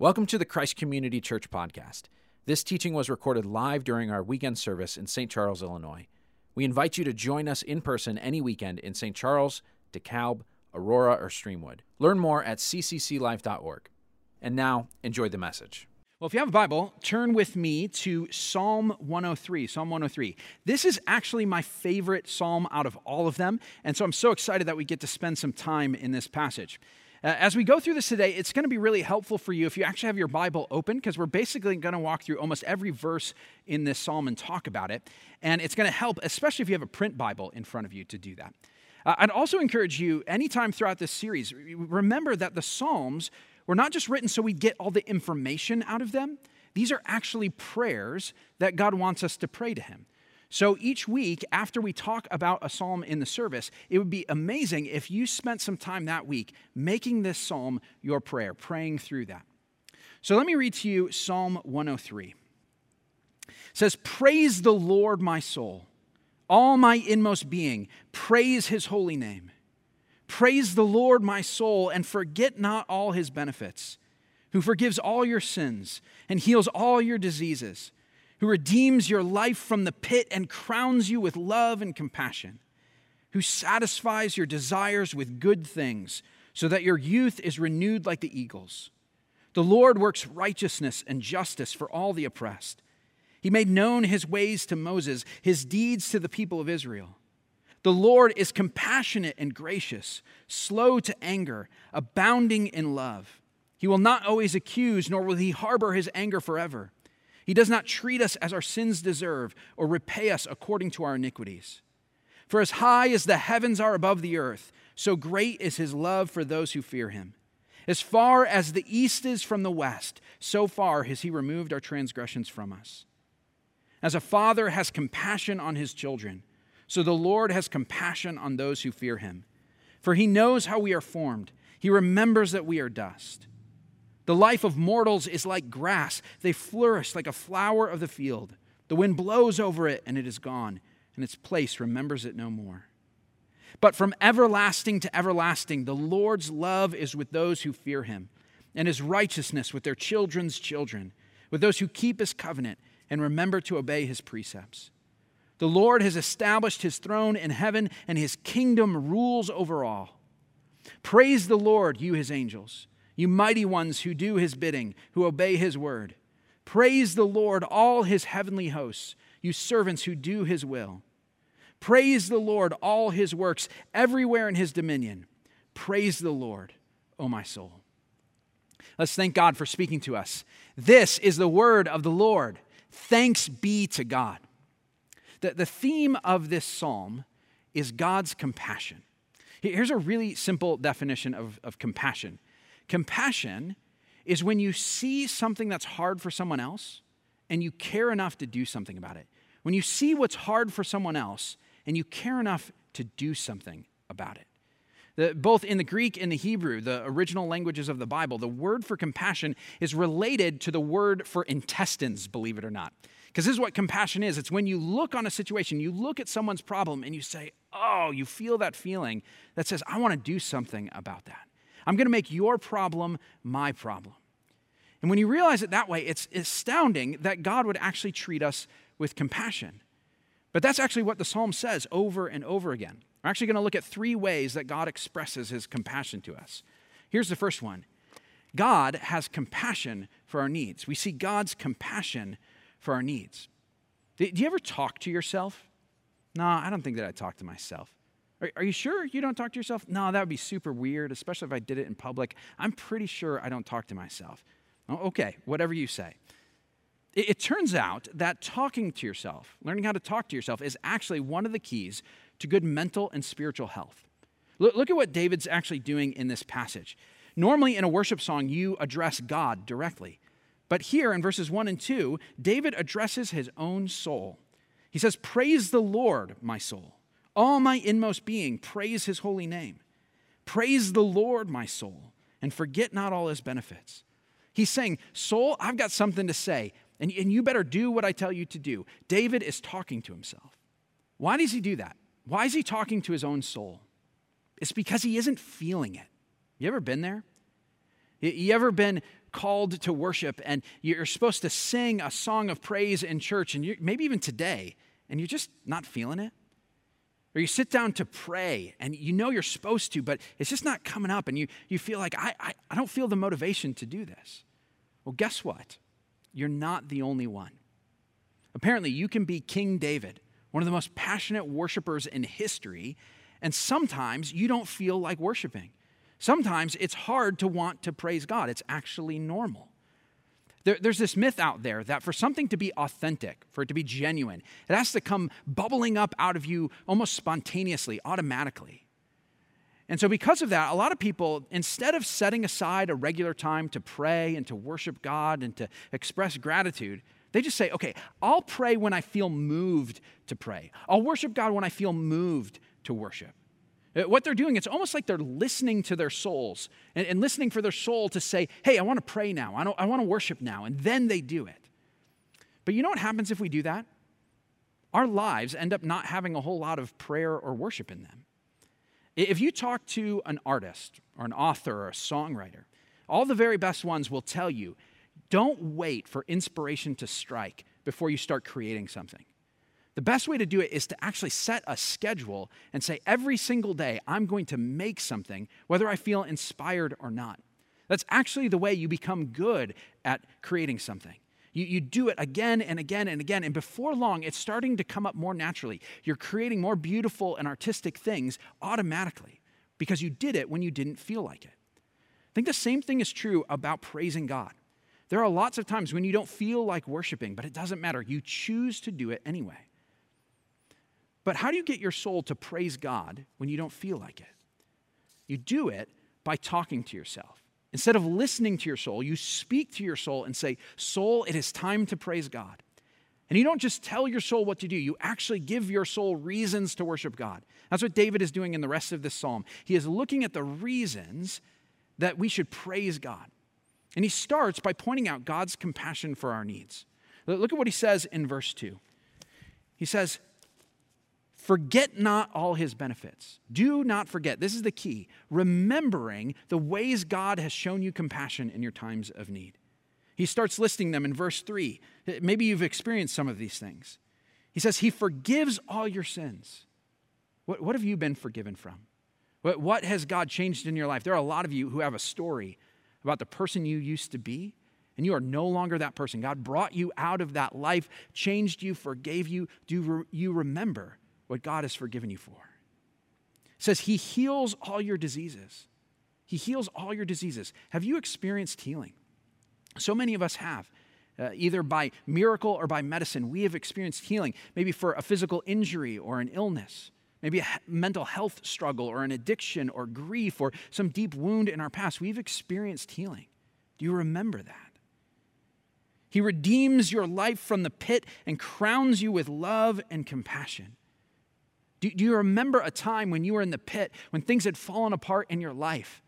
Welcome to the Christ Community Church podcast. This teaching was recorded live during our weekend service in St. Charles, Illinois. We invite you to join us in person any weekend in St. Charles, DeKalb, Aurora, or Streamwood. Learn more at ccclife.org. And now, enjoy the message. Well, if you have a Bible, turn with me to Psalm 103. Psalm 103. This is actually my favorite psalm out of all of them, and so I'm so excited that we get to spend some time in this passage. Uh, as we go through this today, it's going to be really helpful for you if you actually have your Bible open, because we're basically going to walk through almost every verse in this psalm and talk about it. And it's going to help, especially if you have a print Bible in front of you, to do that. Uh, I'd also encourage you, anytime throughout this series, remember that the Psalms were not just written so we get all the information out of them, these are actually prayers that God wants us to pray to Him. So each week, after we talk about a psalm in the service, it would be amazing if you spent some time that week making this psalm your prayer, praying through that. So let me read to you Psalm 103. It says, Praise the Lord, my soul, all my inmost being, praise his holy name. Praise the Lord, my soul, and forget not all his benefits, who forgives all your sins and heals all your diseases who redeems your life from the pit and crowns you with love and compassion, who satisfies your desires with good things, so that your youth is renewed like the eagles. The Lord works righteousness and justice for all the oppressed. He made known his ways to Moses, his deeds to the people of Israel. The Lord is compassionate and gracious, slow to anger, abounding in love. He will not always accuse, nor will he harbor his anger forever. He does not treat us as our sins deserve or repay us according to our iniquities. For as high as the heavens are above the earth, so great is his love for those who fear him. As far as the east is from the west, so far has he removed our transgressions from us. As a father has compassion on his children, so the Lord has compassion on those who fear him. For he knows how we are formed, he remembers that we are dust. The life of mortals is like grass, they flourish like a flower of the field. The wind blows over it, and it is gone, and its place remembers it no more. But from everlasting to everlasting, the Lord's love is with those who fear him, and his righteousness with their children's children, with those who keep his covenant and remember to obey his precepts. The Lord has established his throne in heaven, and his kingdom rules over all. Praise the Lord, you his angels you mighty ones who do his bidding, who obey his word. Praise the Lord, all his heavenly hosts, you servants who do his will. Praise the Lord, all his works, everywhere in his dominion. Praise the Lord, O my soul. Let's thank God for speaking to us. This is the word of the Lord. Thanks be to God. The, the theme of this psalm is God's compassion. Here's a really simple definition of, of compassion Compassion is when you see something that's hard for someone else and you care enough to do something about it. When you see what's hard for someone else and you care enough to do something about it. The, both in the Greek and the Hebrew, the original languages of the Bible, the word for compassion is related to the word for intestines, believe it or not. Because this is what compassion is it's when you look on a situation, you look at someone's problem, and you say, Oh, you feel that feeling that says, I want to do something about that. I'm going to make your problem my problem. And when you realize it that way, it's astounding that God would actually treat us with compassion. But that's actually what the psalm says over and over again. We're actually going to look at three ways that God expresses his compassion to us. Here's the first one God has compassion for our needs. We see God's compassion for our needs. Do you ever talk to yourself? No, I don't think that I talk to myself. Are, are, you sure you don't talk to yourself? No, that would be super weird, especially if I did it in public. I'm pretty sure I don't talk to myself. Oh, okay, whatever you say. It, it turns out that talking to yourself, learning how to talk to yourself, is actually one of the keys to good mental and spiritual health. Look, look at what David's actually doing in this passage. Normally, in a worship song, you address God directly. But here in verses 1 and 2, David addresses his own soul. He says, Praise the Lord, my soul. All my inmost being, praise his holy name. Praise the Lord, my soul, and forget not all his benefits. He's saying, Soul, I've got something to say, and, and you better do what I tell you to do. David is talking to himself. Why does he do that? Why is he talking to his own soul? It's because he isn't feeling it. You ever been there? You ever been called to worship and you're supposed to sing a song of praise in church, and maybe even today, and you're just not feeling it? Or you sit down to pray and you know you're supposed to, but it's just not coming up, and you, you feel like, I, I, I don't feel the motivation to do this. Well, guess what? You're not the only one. Apparently, you can be King David, one of the most passionate worshipers in history, and sometimes you don't feel like worshiping. Sometimes it's hard to want to praise God. It's actually normal. There, there's this myth out there that for something to be authentic, for it to be genuine, it has to come bubbling up out of you almost spontaneously, automatically. And so, because of that, a lot of people, instead of setting aside a regular time to pray and to worship God and to express gratitude, they just say, okay, I'll pray when I feel moved to pray. I'll worship God when I feel moved to worship. Uh, what they're doing, it's almost like they're listening to their souls and, and listening for their soul to say, hey, I want to pray now. I, I want to worship now. And then they do it. But you know what happens if we do that? Our lives end up not having a whole lot of prayer or worship in them. If you talk to an artist or an author or a songwriter, all the very best ones will tell you don't wait for inspiration to strike before you start creating something. The best way to do it is to actually set a schedule and say, every single day, I'm going to make something, whether I feel inspired or not. That's actually the way you become good at creating something. You, you do it again and again and again, and before long, it's starting to come up more naturally. You're creating more beautiful and artistic things automatically because you did it when you didn't feel like it. I think the same thing is true about praising God. There are lots of times when you don't feel like worshiping, but it doesn't matter. You choose to do it anyway. But how do you get your soul to praise God when you don't feel like it? You do it by talking to yourself. Instead of listening to your soul, you speak to your soul and say, Soul, it is time to praise God. And you don't just tell your soul what to do, you actually give your soul reasons to worship God. That's what David is doing in the rest of this psalm. He is looking at the reasons that we should praise God. And he starts by pointing out God's compassion for our needs. Look at what he says in verse 2. He says, Forget not all his benefits. Do not forget. This is the key. Remembering the ways God has shown you compassion in your times of need. He starts listing them in verse 3. Maybe you've experienced some of these things. He says, He forgives all your sins. What, what have you been forgiven from? What, what has God changed in your life? There are a lot of you who have a story about the person you used to be, and you are no longer that person. God brought you out of that life, changed you, forgave you. Do you remember what God has forgiven you for. It says he heals all your diseases. He heals all your diseases. Have you experienced healing? So many of us have. Uh, either by miracle or by medicine, we have experienced healing, maybe for a physical injury or an illness, maybe a mental health struggle or an addiction or grief or some deep wound in our past. We've experienced healing. Do you remember that? He redeems your life from the pit and crowns you with love and compassion. Do, do you remember a time when you were in the pit, when things had fallen apart in your life?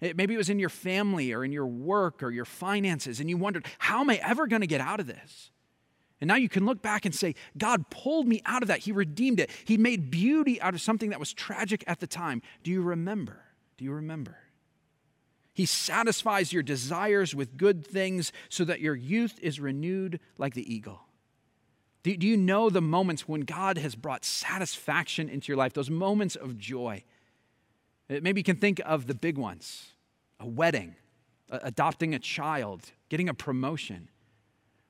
It, maybe it was in your family or in your work or your finances, and you wondered, how am I ever going to get out of this? And now you can look back and say, God pulled me out of that. He redeemed it. He made beauty out of something that was tragic at the time. Do you remember? Do you remember? He satisfies your desires with good things so that your youth is renewed like the eagle. Do, do you know the moments when God has brought satisfaction into your life, those moments of joy? Uh, maybe you can think of the big ones a wedding, adopting a child, getting a promotion.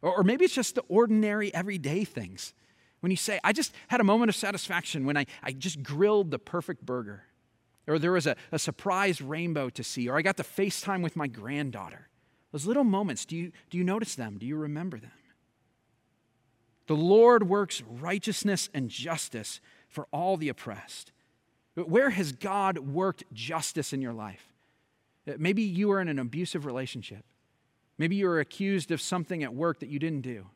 Or, maybe it's just the ordinary, everyday things. When you say, I just had a moment of satisfaction when I, I just grilled the perfect burger, or there was a, a surprise rainbow to see, or I got to FaceTime with my granddaughter. Those little moments, do you, do you notice them? Do you remember them? The Lord works righteousness and justice for all the oppressed. But where has God worked justice in your life? Uh, maybe you are in an abusive relationship. Maybe you were accused of something at work that you didn't do.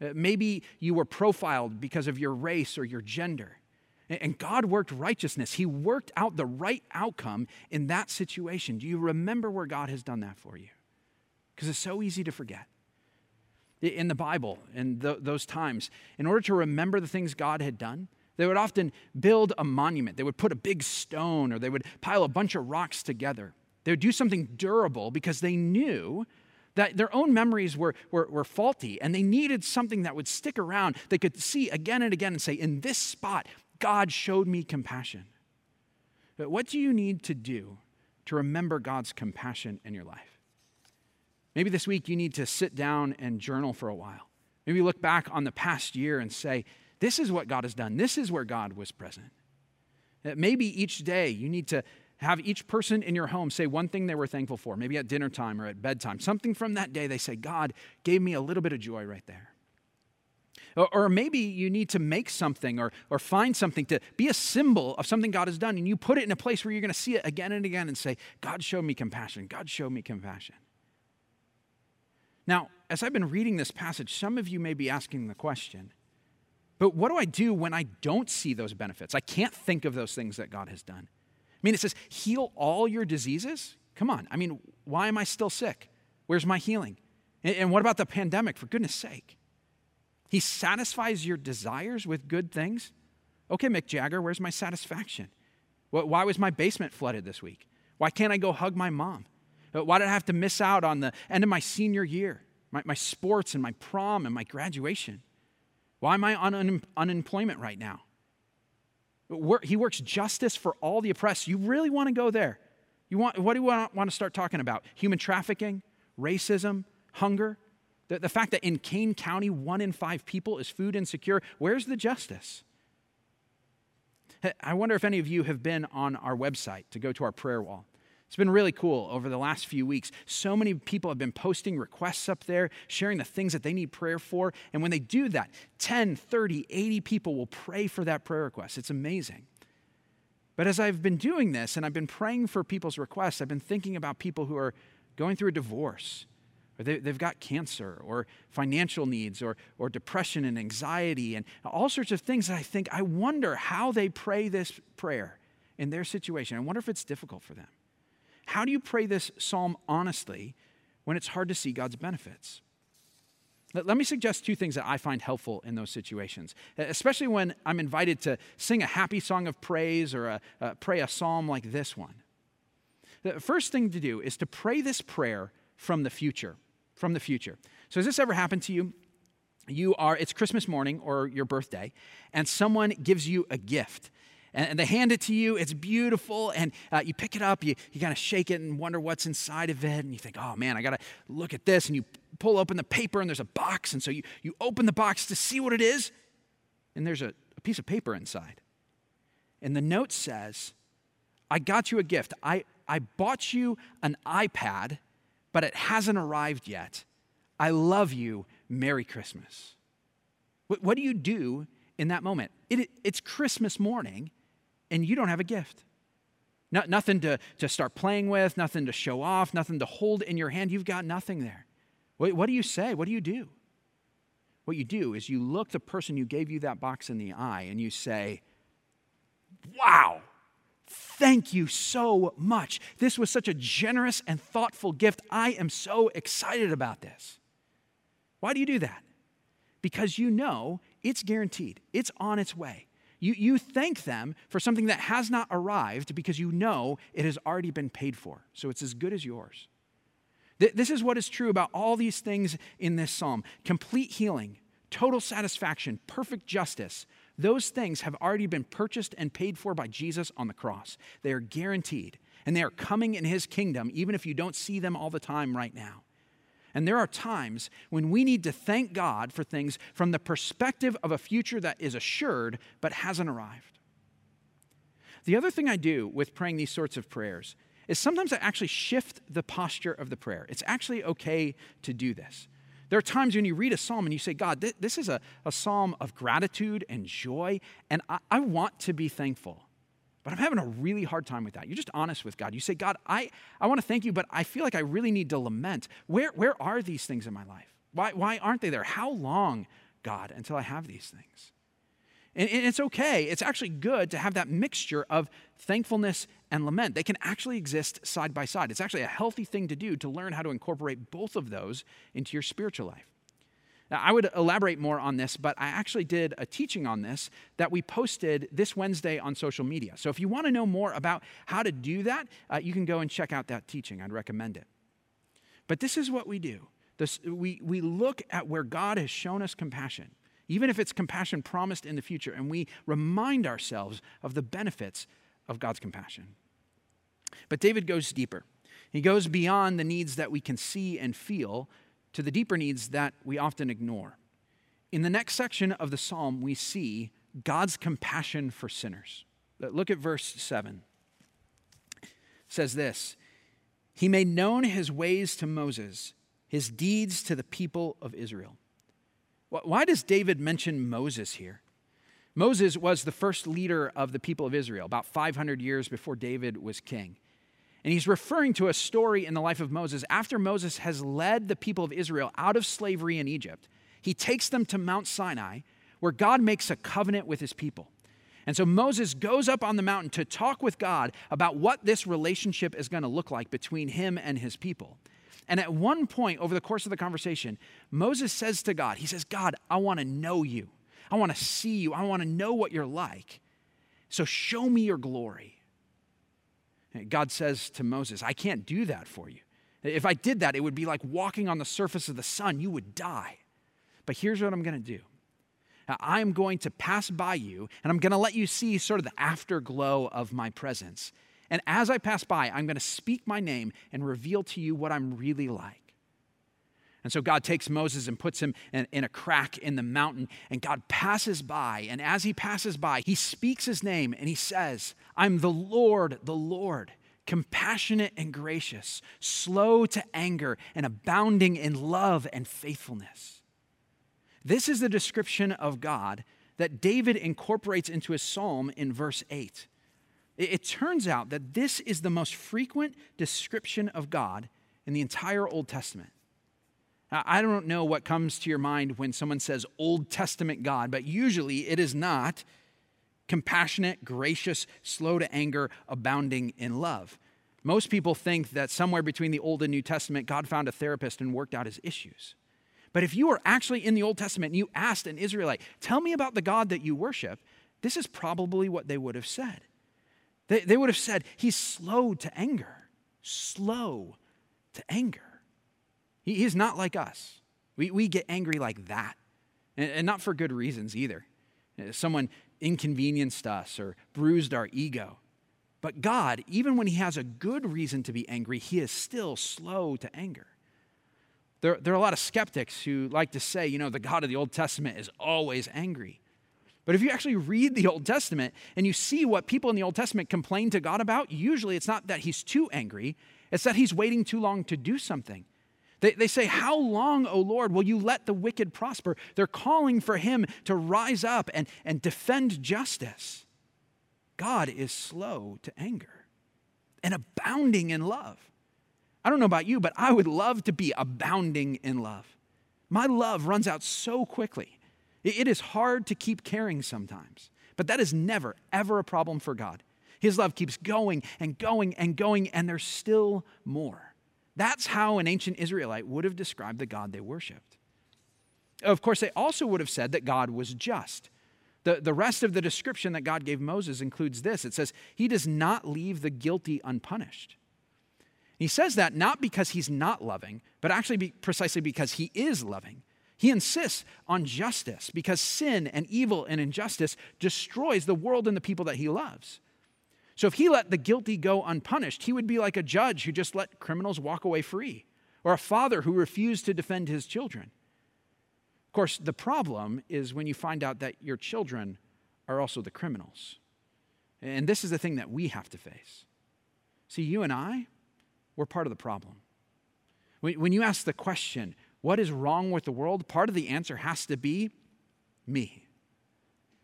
Uh, maybe you were profiled because of your race or your gender. And God worked righteousness. He worked out the right outcome in that situation. Do you remember where God has done that for you? Because it's so easy to forget in the Bible in those times, in order to remember the things God had done, they would often build a monument. They would put a big stone or they would pile a bunch of rocks together. They would do something durable because they knew that their own memories were, were, were faulty and they needed something that would stick around. They could see again and again and say, In this spot, God showed me compassion. But what do you need to do to remember God's compassion in your life? Maybe this week you need to sit down and journal for a while. Maybe look back on the past year and say, This is what God has done. This is where God was present. Maybe each day you need to have each person in your home say one thing they were thankful for, maybe at dinner time or at bedtime. Something from that day they say, God gave me a little bit of joy right there. Or, maybe you need to make something or, or find something to be a symbol of something God has done, and you put it in a place where you're going to see it again and again and say, God showed me compassion. God showed me compassion. Now, as I've been reading this passage, some of you may be asking the question, but what do I do when I don't see those benefits? I can't think of those things that God has done. I mean, it says, heal all your diseases. Come on. I mean, why am I still sick? Where's my healing? And what about the pandemic, for goodness sake? He satisfies your desires with good things. Okay, Mick Jagger, where's my satisfaction? Why was my basement flooded this week? Why can't I go hug my mom? Uh, why did I have to miss out on the end of my senior year, my, my sports and my prom and my graduation? Why am I on un- unemployment right now? He works justice for all the oppressed. You really want to go there? You want, what do you want, want to start talking about? Human trafficking, racism, hunger? The, the fact that in Kane County, one in five people is food insecure. Where's the justice? I wonder if any of you have been on our website to go to our prayer wall. It's been really cool over the last few weeks. So many people have been posting requests up there, sharing the things that they need prayer for. And when they do that, 10, 30, 80 people will pray for that prayer request. It's amazing. But as I've been doing this and I've been praying for people's requests, I've been thinking about people who are going through a divorce, or they, have got cancer, or financial needs, or, or depression and anxiety, and all sorts of things that I think, I wonder how they pray this prayer in their situation. I wonder if it's difficult for them. How do you pray this psalm honestly when it's hard to see God's benefits? Let me suggest two things that I find helpful in those situations, especially when I'm invited to sing a happy song of praise or a, pray a psalm like this one. The first thing to do is to pray this prayer from the future. From the future. So, has this ever happened to you? You are, it's Christmas morning or your birthday, and someone gives you a gift and they hand it to you. It's beautiful, and uh, you pick it up, you, you kind of shake it and wonder what's inside of it, and you think, oh man, I gotta look at this, and you pull open the paper, and there's a box, and so you, you open the box to see what it is, and there's a, a piece of paper inside. And the note says, I got you a gift. I, I bought you an iPad, but it hasn't arrived yet. I love you. Merry Christmas. What, what do you do in that moment? It, it's Christmas morning, and you don't have a gift. Not, nothing to, to start playing with, nothing to show off, nothing to hold in your hand. You've got nothing there. What, what do you say? What do you do? What you do is you look the person who gave you that box in the eye and you say, Wow, thank you so much. This was such a generous and thoughtful gift. I am so excited about this. Why do you do that? Because you know it's guaranteed, it's on its way. You, you thank them for something that has not arrived because you know it has already been paid for. So it's as good as yours. Th- this is what is true about all these things in this psalm complete healing, total satisfaction, perfect justice. Those things have already been purchased and paid for by Jesus on the cross. They are guaranteed, and they are coming in his kingdom, even if you don't see them all the time right now. And there are times when we need to thank God for things from the perspective of a future that is assured but hasn't arrived. The other thing I do with praying these sorts of prayers is sometimes I actually shift the posture of the prayer. It's actually okay to do this. There are times when you read a psalm and you say, God, this is a, a psalm of gratitude and joy, and I, I want to be thankful. But I'm having a really hard time with that. You're just honest with God. You say, God, I, I want to thank you, but I feel like I really need to lament. Where, where are these things in my life? Why, why aren't they there? How long, God, until I have these things? And, and it's okay. It's actually good to have that mixture of thankfulness and lament. They can actually exist side by side. It's actually a healthy thing to do to learn how to incorporate both of those into your spiritual life. Now, I would elaborate more on this, but I actually did a teaching on this that we posted this Wednesday on social media. So if you want to know more about how to do that, uh, you can go and check out that teaching. I'd recommend it. But this is what we do. This, we, we look at where God has shown us compassion, even if it's compassion promised in the future, and we remind ourselves of the benefits of God's compassion. But David goes deeper. He goes beyond the needs that we can see and feel to the deeper needs that we often ignore. In the next section of the psalm, we see God's compassion for sinners. Look at verse 7. It says this He made known his ways to Moses, his deeds to the people of Israel. Why does David mention Moses here? Moses was the first leader of the people of Israel, about 500 years before David was king. And he's referring to a story in the life of Moses after Moses has led the people of Israel out of slavery in Egypt. He takes them to Mount Sinai, where God makes a covenant with his people. And so Moses goes up on the mountain to talk with God about what this relationship is going to look like between him and his people. And at one point over the course of the conversation, Moses says to God, He says, God, I want to know you. I want to see you. I want to know what you're like. So show me your glory. God says to Moses, I can't do that for you. If I did that, it would be like walking on the surface of the sun. You would die. But here's what I'm going to do I'm going to pass by you and I'm going to let you see sort of the afterglow of my presence. And as I pass by, I'm going to speak my name and reveal to you what I'm really like. And so God takes Moses and puts him in, in, a crack in the mountain, and God passes by. And as he passes by, he speaks his name and he says, I'm the Lord, the Lord, compassionate and gracious, slow to anger, and abounding in love and faithfulness. This is the description of God that David incorporates into his psalm in verse 8. It, it turns out that this is the most frequent description of God in the entire Old Testament. I don't know what comes to your mind when someone says Old Testament God, but usually it is not compassionate, gracious, slow to anger, abounding in love. Most people think that somewhere between the Old and New Testament, God found a therapist and worked out his issues. But if you were actually in the Old Testament and you asked an Israelite, tell me about the God that you worship, this is probably what they would have said. They, they would have said, He's slow to anger, slow to anger. He, he's not like us. We, we get angry like that, and, and not for good reasons either. Uh, someone inconvenienced us or bruised our ego. But God, even when He has a good reason to be angry, He is still slow to anger. There, there are a lot of skeptics who like to say, you know, the God of the Old Testament is always angry. But if you actually read the Old Testament and you see what people in the Old Testament complain to God about, usually it's not that He's too angry, it's that He's waiting too long to do something. They, they say, How long, O Lord, will you let the wicked prosper? They're calling for him to rise up and, and defend justice. God is slow to anger and abounding in love. I don't know about you, but I would love to be abounding in love. My love runs out so quickly. It is hard to keep caring sometimes, but that is never, ever a problem for God. His love keeps going and going and going, and there's still more. That's how an ancient Israelite would have described the God they worshiped. Of course, they also would have said that God was just. The, the rest of the description that God gave Moses includes this it says, He does not leave the guilty unpunished. He says that not because he's not loving, but actually be, precisely because he is loving. He insists on justice because sin and evil and injustice destroys the world and the people that he loves. So if he let the guilty go unpunished, he would be like a judge who just let criminals walk away free, or a father who refused to defend his children. Of course, the problem is when you find out that your children are also the criminals. And this is the thing that we have to face. See, you and I, we're part of the problem. When you ask the question, what is wrong with the world? Part of the answer has to be me.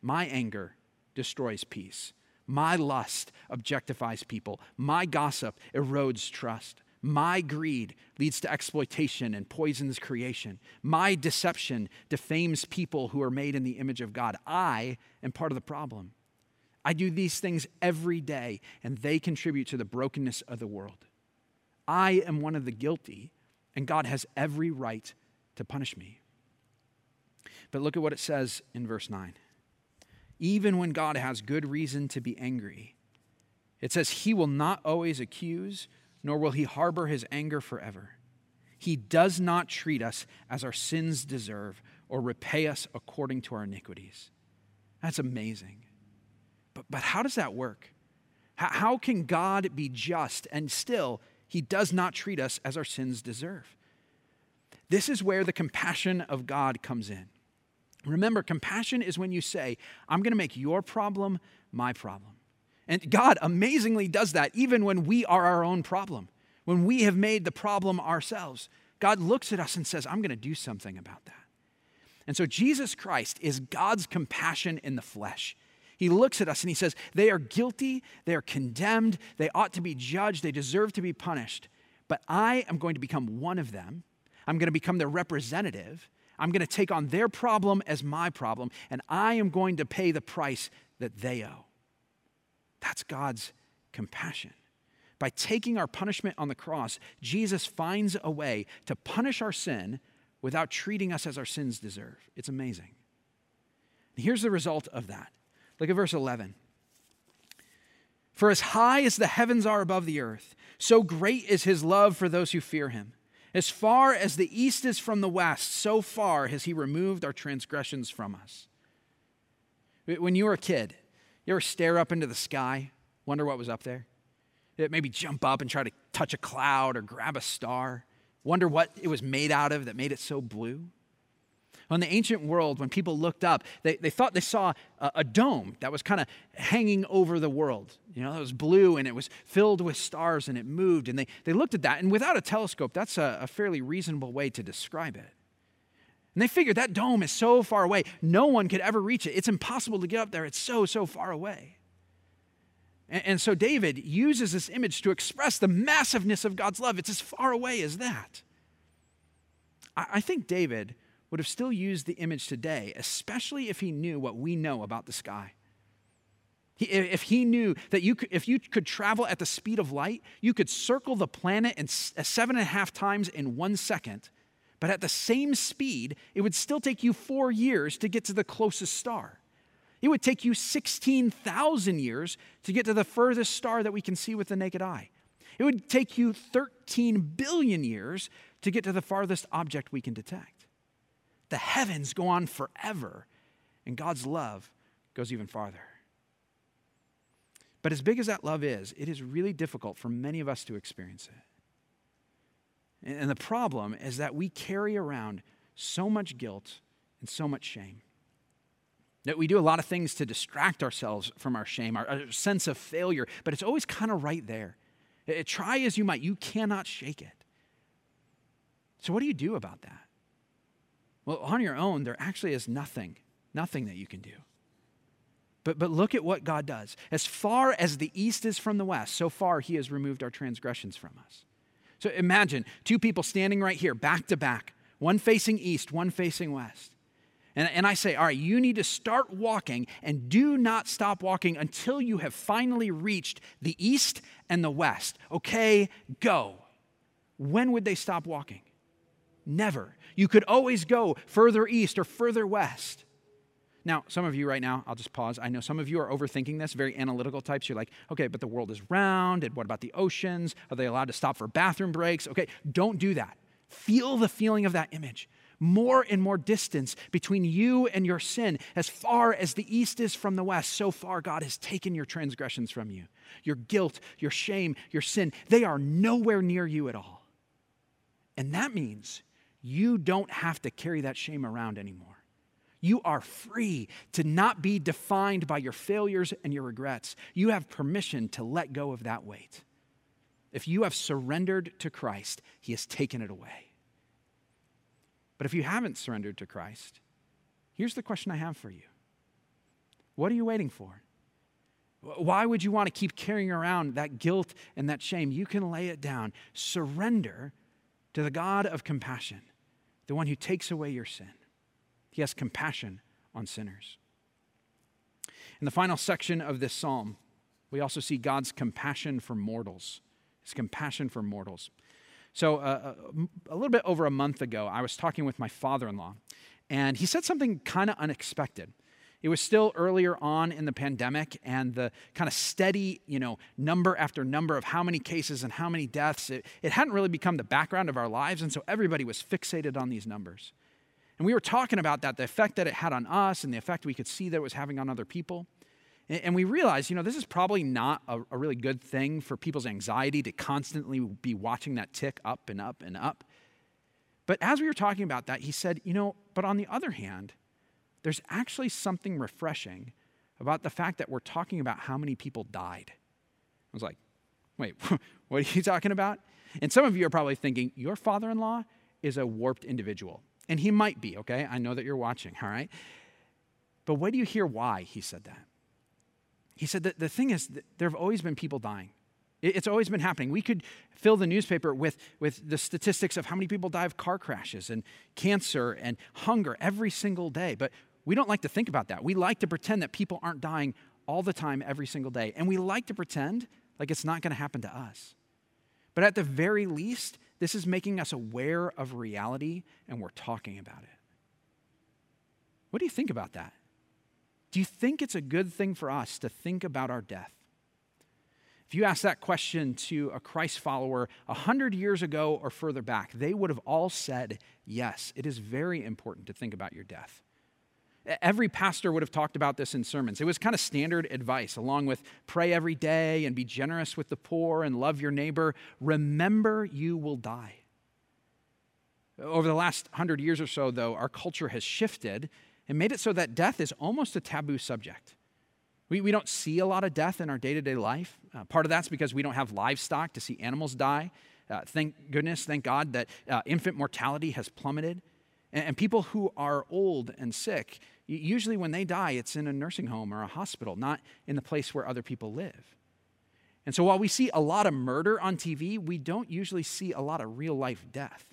My anger destroys peace. My lust objectifies people. My gossip erodes trust. My greed leads to exploitation and poisons creation. My deception defames people who are made in the image of God. I am part of the problem. I do these things every day, and they contribute to the brokenness of the world. I am one of the guilty, and God has every right to punish me. But look at what it says in verse 9 even when God has good reason to be angry. It says, He will not always accuse, nor will He harbor His anger forever. He does not treat us as our sins deserve or repay us according to our iniquities. That's amazing. But, but how does that work? How, how can God be just and still he does not treat us as our sins deserve? This is where the compassion of God comes in. Remember, compassion is when you say, I'm going to make your problem my problem. And God amazingly does that even when we are our own problem, when we have made the problem ourselves. God looks at us and says, I'm going to do something about that. And so Jesus Christ is God's compassion in the flesh. He looks at us and he says, They are guilty, they are condemned, they ought to be judged, they deserve to be punished. But I am going to become one of them. I'm going to become their representative. I'm going to take on their problem as my problem, and I am going to pay the price that they owe. That's God's compassion. By taking our punishment on the cross, Jesus finds a way to punish our sin without treating us as our sins deserve. It's amazing. And here's the result of that. Look at verse 11. For as high as the heavens are above the earth, so great is his love for those who fear him. As far as the east is from the west, so far has he removed our transgressions from us. When you were a kid, you ever stare up into the sky, wonder what was up there? Maybe jump up and try to touch a cloud or grab a star, wonder what it was made out of that made it so blue? Well, in the ancient world, when people looked up, they, they thought they saw a, a dome that was kind of hanging over the world. You know, it was blue and it was filled with stars and it moved. And they, they looked at that, and without a telescope, that's a, a fairly reasonable way to describe it. And they figured that dome is so far away, no one could ever reach it. It's impossible to get up there, it's so, so far away. And, and so David uses this image to express the massiveness of God's love. It's as far away as that. I, I think David would have still used the image today, especially if he knew what we know about the sky. If he knew that you could, if you could travel at the speed of light, you could circle the planet in uh, seven and a half times in one second, but at the same speed, it would still take you four years to get to the closest star. It would take you 16,000 years to get to the furthest star that we can see with the naked eye. It would take you 13 billion years to get to the farthest object we can detect. The heavens go on forever, and God's love goes even farther. But as big as that love is, it is really difficult for many of us to experience it. And the problem is that we carry around so much guilt and so much shame. That we do a lot of things to distract ourselves from our shame, our, our sense of failure, but it's always kind of right there. It, try as you might, you cannot shake it. So, what do you do about that? Well, on your own, there actually is nothing, nothing that you can do. But, but look at what God does. As far as the east is from the west, so far he has removed our transgressions from us. So imagine two people standing right here, back to back, one facing east, one facing west. And, and I say, all right, you need to start walking and do not stop walking until you have finally reached the east and the west. Okay, go. When would they stop walking? Never. You could always go further east or further west. Now, some of you right now, I'll just pause. I know some of you are overthinking this, very analytical types. You're like, okay, but the world is round, and what about the oceans? Are they allowed to stop for bathroom breaks? Okay, don't do that. Feel the feeling of that image. More and more distance between you and your sin. As far as the east is from the west, so far God has taken your transgressions from you. Your guilt, your shame, your sin, they are nowhere near you at all. And that means you don't have to carry that shame around anymore. You are free to not be defined by your failures and your regrets. You have permission to let go of that weight. If you have surrendered to Christ, He has taken it away. But if you haven't surrendered to Christ, here's the question I have for you What are you waiting for? Why would you want to keep carrying around that guilt and that shame? You can lay it down. Surrender to the God of compassion the one who takes away your sin. He has compassion on sinners. In the final section of this psalm, we also see God's compassion for mortals. His compassion for mortals. So, uh, uh a little bit over a month ago, I was talking with my father in law, and he said something kind of unexpected. It was still earlier on in the pandemic, and the kind of steady, you know, number after number of how many cases and how many deaths, it, it hadn't really become the background of our lives, and so everybody was fixated on these numbers. And we were talking about that, the effect that it had on us and the effect we could see that it was having on other people. And we realized, you know, this is probably not a, a, really good thing for people's anxiety to constantly be watching that tick up and up and up. But as we were talking about that, he said, you know, but on the other hand, there's actually something refreshing about the fact that we're talking about how many people died. I was like, wait, what are you talking about? And some of you are probably thinking, your father in law is a warped individual. And he might be, okay? I know that you're watching, all right? But wait do you hear why he said that? He said that the thing is, there have always been people dying. It's always been happening. We could fill the newspaper with, with the statistics of how many people die of car crashes and cancer and hunger every single day. But we don't like to think about that. We like to pretend that people aren't dying all the time, every single day. And we like to pretend like it's not going to happen to us. But at the very least, this is making us aware of reality and we're talking about it. What do you think about that? Do you think it's a good thing for us to think about our death? If you ask that question to a Christ follower 100 years ago or further back, they would have all said, Yes, it is very important to think about your death. Every pastor would have talked about this in sermons. It was kind of standard advice, along with pray every day and be generous with the poor and love your neighbor. Remember, you will die. Over the last hundred years or so, though, our culture has shifted and made it so that death is almost a taboo subject. We, we don't see a lot of death in our day to day life. Uh, part of that's because we don't have livestock to see animals die. Uh, thank goodness, thank God that uh, infant mortality has plummeted. And, people who are old and sick, usually when they die, it's in a nursing home or a hospital, not in the place where other people live. And so while we see a lot of murder on TV, we don't usually see a lot of real life death.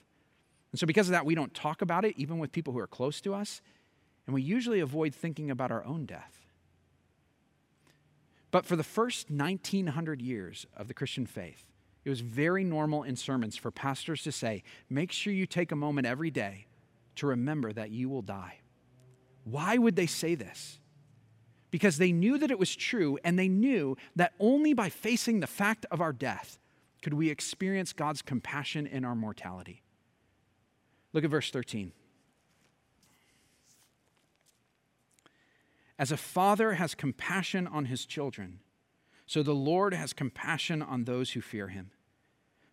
And so because of that, we don't talk about it, even with people who are close to us and we usually avoid thinking about our own death. But for the first 1900 years of the Christian faith, it was very normal in sermons for pastors to say, make sure you take a moment every day to remember that you will die. Why would they say this? Because they knew that it was true, and they knew that only by facing the fact of our death could we experience God's compassion in our mortality. Look at verse 13. As a father has compassion on his children, so the Lord has compassion on those who fear him.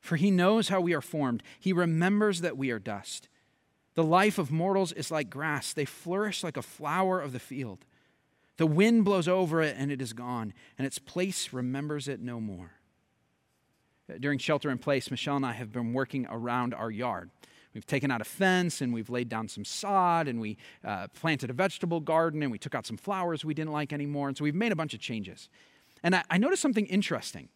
For he knows how we are formed, he remembers that we are dust. The life of mortals is like grass, they flourish like a flower of the field. The wind blows over it and it is gone, and its place remembers it no more. During shelter in place, Michelle and I have been working around our yard. We've taken out a fence and we've laid down some sod and we uh, planted a vegetable garden and we took out some flowers we didn't like anymore. And so we've made a bunch of changes. And I, I noticed something interesting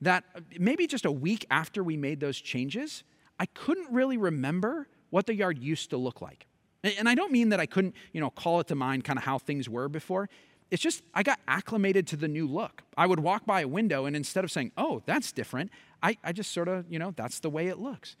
that uh, maybe just a week after we made those changes, I couldn't really remember what the yard used to look like. And I don't mean that I couldn't, you know, call it to mind kind of how things were before. It's just I got acclimated to the new look. I would walk by a window and instead of saying, oh, that's different, I, I just sort of, you know, that's the way it looks.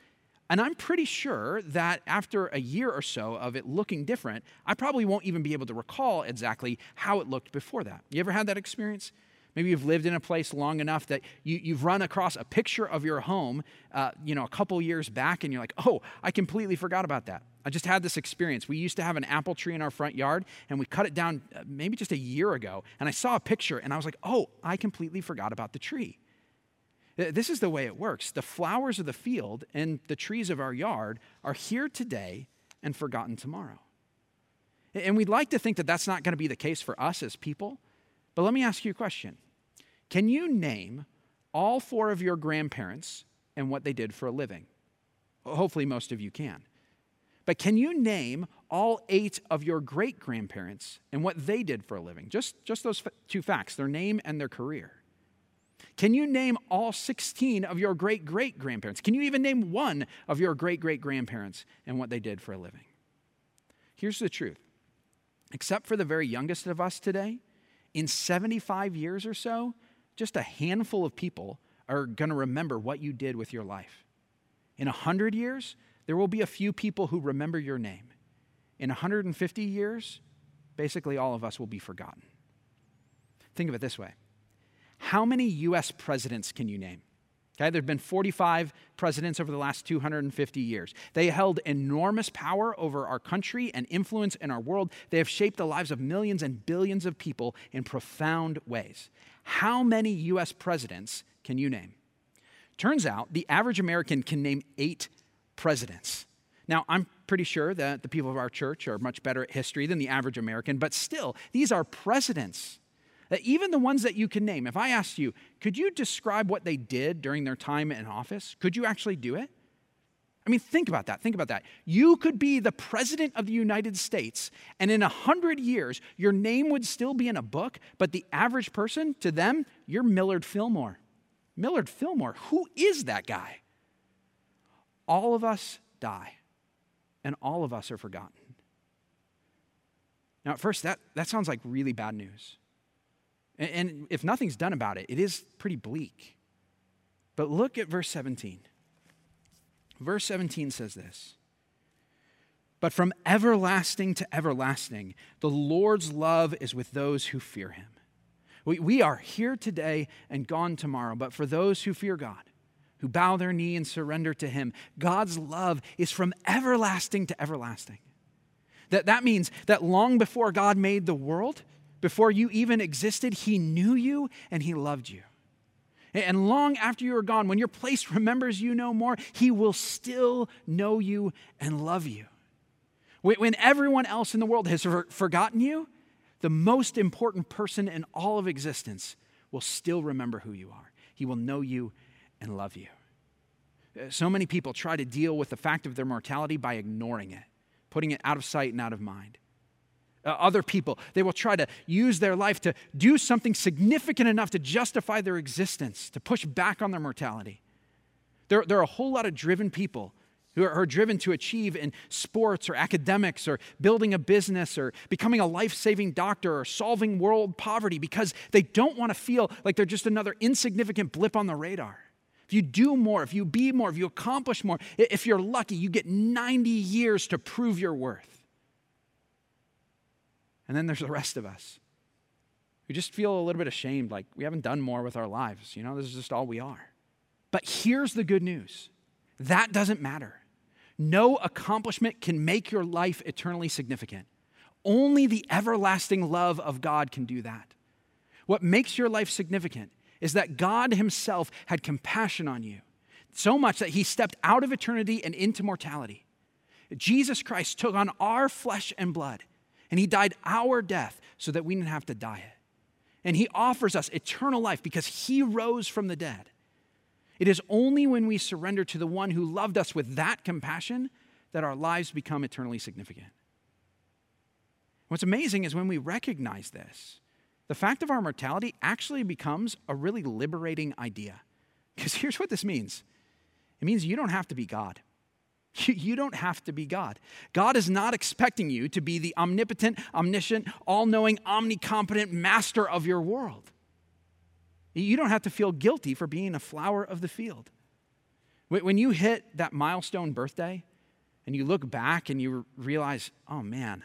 And I'm pretty sure that after a year or so of it looking different, I probably won't even be able to recall exactly how it looked before that. You ever had that experience? Maybe you've lived in a place long enough that you, have run across a picture of your home, uh, you know, a couple years back, and you're like, oh, I completely forgot about that. I just had this experience. We used to have an apple tree in our front yard, and we cut it down uh, maybe just a year ago, and I saw a picture, and I was like, oh, I completely forgot about the tree. This is the way it works. The flowers of the field and the trees of our yard are here today and forgotten tomorrow. And we'd like to think that that's not going to be the case for us as people. But let me ask you a question Can you name all four of your grandparents and what they did for a living? Hopefully, most of you can. But can you name all eight of your great grandparents and what they did for a living? Just, just those two facts their name and their career. Can you name all 16 of your great great grandparents? Can you even name one of your great great grandparents and what they did for a living? Here's the truth except for the very youngest of us today, in 75 years or so, just a handful of people are going to remember what you did with your life. In 100 years, there will be a few people who remember your name. In 150 years, basically all of us will be forgotten. Think of it this way How many U.S. presidents can you name? Okay, there have been 45 presidents over the last 250 years. They held enormous power over our country and influence in our world. They have shaped the lives of millions and billions of people in profound ways. How many U.S. presidents can you name? Turns out the average American can name eight presidents. Now, I'm pretty sure that the people of our church are much better at history than the average American, but still, these are presidents. Uh, even the ones that you can name, if I asked you, could you describe what they did during their time in office? Could you actually do it? I mean, think about that. Think about that. You could be the president of the United States, and in a hundred years, your name would still be in a book, but the average person, to them, you're Millard Fillmore. Millard Fillmore, who is that guy? All of us die, and all of us are forgotten. Now, at first, that, that sounds like really bad news. And if nothing's done about it, it is pretty bleak. But look at verse 17. Verse 17 says this But from everlasting to everlasting, the Lord's love is with those who fear him. We, we are here today and gone tomorrow, but for those who fear God, who bow their knee and surrender to him, God's love is from everlasting to everlasting. That, that means that long before God made the world, before you even existed, He knew you and He loved you. And long after you are gone, when your place remembers you no more, He will still know you and love you. When everyone else in the world has forgotten you, the most important person in all of existence will still remember who you are. He will know you and love you. Uh, so many people try to deal with the fact of their mortality by ignoring it, putting it out of sight and out of mind uh, other people. They will try to use their life to do something significant enough to justify their existence, to push back on their mortality. There, there are a whole lot of driven people who are, are driven to achieve in sports or academics or building a business or becoming a life saving doctor or solving world poverty because they don't want to feel like they're just another insignificant blip on the radar. If you do more, if you be more, if you accomplish more, if you're lucky, you get 90 years to prove your worth. And then there's the rest of us. We just feel a little bit ashamed, like we haven't done more with our lives. You know, this is just all we are. But here's the good news that doesn't matter. No accomplishment can make your life eternally significant. Only the everlasting love of God can do that. What makes your life significant is that God Himself had compassion on you, so much that He stepped out of eternity and into mortality. Jesus Christ took on our flesh and blood and he died our death so that we didn't have to die it. And he offers us eternal life because he rose from the dead. It is only when we surrender to the one who loved us with that compassion that our lives become eternally significant. What's amazing is when we recognize this, the fact of our mortality actually becomes a really liberating idea. Because here's what this means it means you don't have to be God. You don't have to be God. God is not expecting you to be the omnipotent, omniscient, all knowing, omnicompetent master of your world. You don't have to feel guilty for being a flower of the field. When you hit that milestone birthday and you look back and you realize, oh man,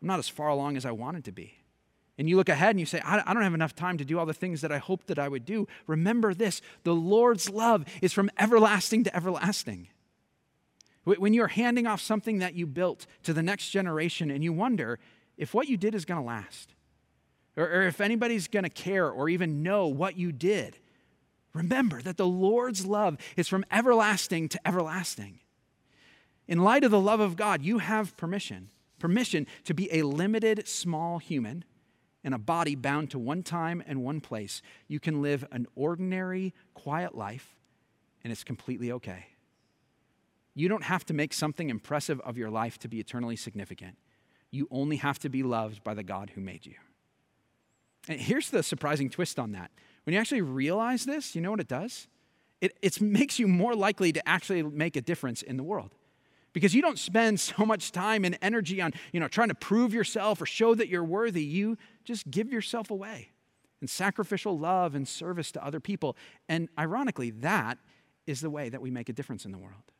I'm not as far along as I wanted to be. And you look ahead and you say, I don't have enough time to do all the things that I hoped that I would do. Remember this the Lord's love is from everlasting to everlasting. When you're handing off something that you built to the next generation and you wonder if what you did is going to last, or, or if anybody's going to care or even know what you did, remember that the Lord's love is from everlasting to everlasting. In light of the love of God, you have permission permission to be a limited, small human in a body bound to one time and one place. You can live an ordinary, quiet life, and it's completely okay. You don't have to make something impressive of your life to be eternally significant. You only have to be loved by the God who made you. And here's the surprising twist on that. When you actually realize this, you know what it does? It, it makes you more likely to actually make a difference in the world. Because you don't spend so much time and energy on, you know, trying to prove yourself or show that you're worthy. You just give yourself away in sacrificial love and service to other people. And ironically, that is the way that we make a difference in the world.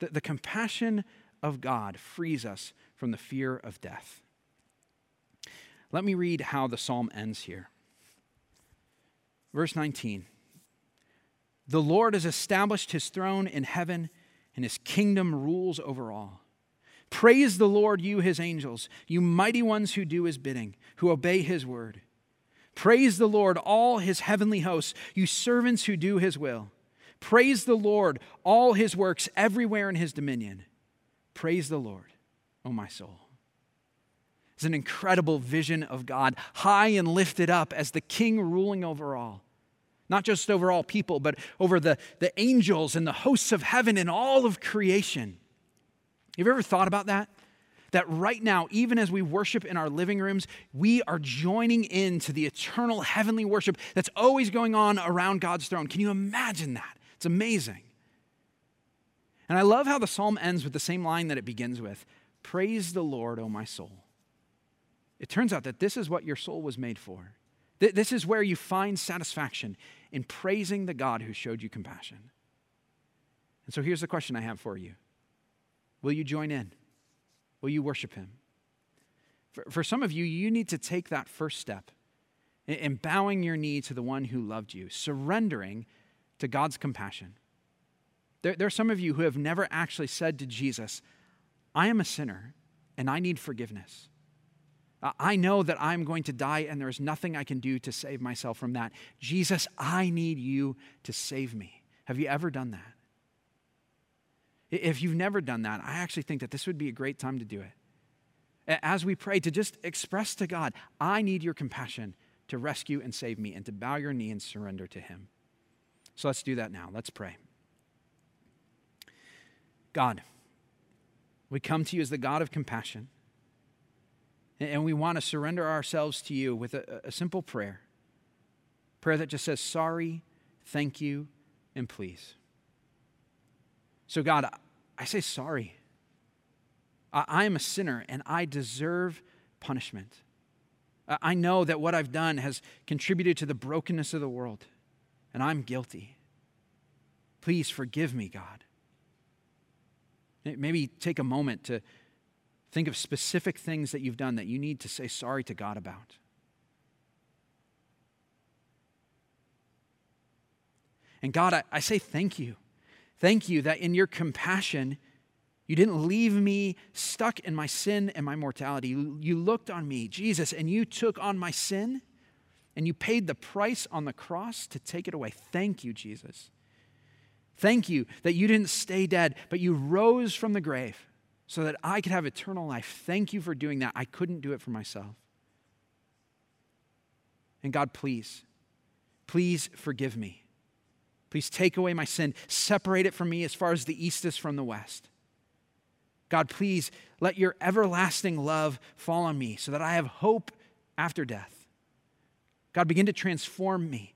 The, the compassion of God frees us from the fear of death. Let me read how the psalm ends here. Verse 19 The Lord has established his throne in heaven, and his kingdom rules over all. Praise the Lord, you his angels, you mighty ones who do his bidding, who obey his word. Praise the Lord, all his heavenly hosts, you servants who do his will. Praise the Lord, all his works everywhere in his dominion. Praise the Lord, O my soul. It's an incredible vision of God, high and lifted up as the king ruling over all. Not just over all people, but over the, the angels and the hosts of heaven and all of creation. Have you ever thought about that? That right now, even as we worship in our living rooms, we are joining in to the eternal heavenly worship that's always going on around God's throne. Can you imagine that? It's amazing. And I love how the psalm ends with the same line that it begins with Praise the Lord, O my soul. It turns out that this is what your soul was made for. This is where you find satisfaction in praising the God who showed you compassion. And so here's the question I have for you Will you join in? Will you worship Him? For, for some of you, you need to take that first step in, in bowing your knee to the one who loved you, surrendering to God's compassion. There, there are some of you who have never actually said to Jesus, I am a sinner and I need forgiveness. I know that I'm going to die and there's nothing I can do to save myself from that. Jesus, I need you to save me. Have you ever done that? If you've never done that, I actually think that this would be a great time to do it. As we pray, to just express to God, I need your compassion to rescue and save me, and to bow your knee and surrender to Him. So let's do that now. Let's pray. God, we come to you as the God of compassion. And we want to surrender ourselves to you with a, a simple prayer prayer that just says, sorry, thank you, and please. So, God, I say sorry. I am a sinner and I deserve punishment. I know that what I've done has contributed to the brokenness of the world, and I'm guilty. Please forgive me, God. Maybe take a moment to Think of specific things that you've done that you need to say sorry to God about. And God, I, I, say thank you. Thank you that in your compassion, you didn't leave me stuck in my sin and my mortality. You, you looked on me, Jesus, and you took on my sin and you paid the price on the cross to take it away. Thank you, Jesus. Thank you that you didn't stay dead, but you rose from the grave so that I could have eternal life. Thank you for doing that. I couldn't do it for myself. And God, please, please forgive me. Please take away my sin, separate it from me as far as the east is from the west. God, please let your everlasting love fall on me so that I have hope after death. God, begin to transform me.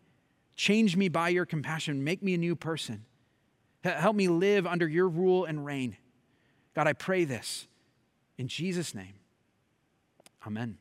Change me by your compassion. Make me a new person. Help me live under your rule and reign. God, I pray this in Jesus' name. Amen.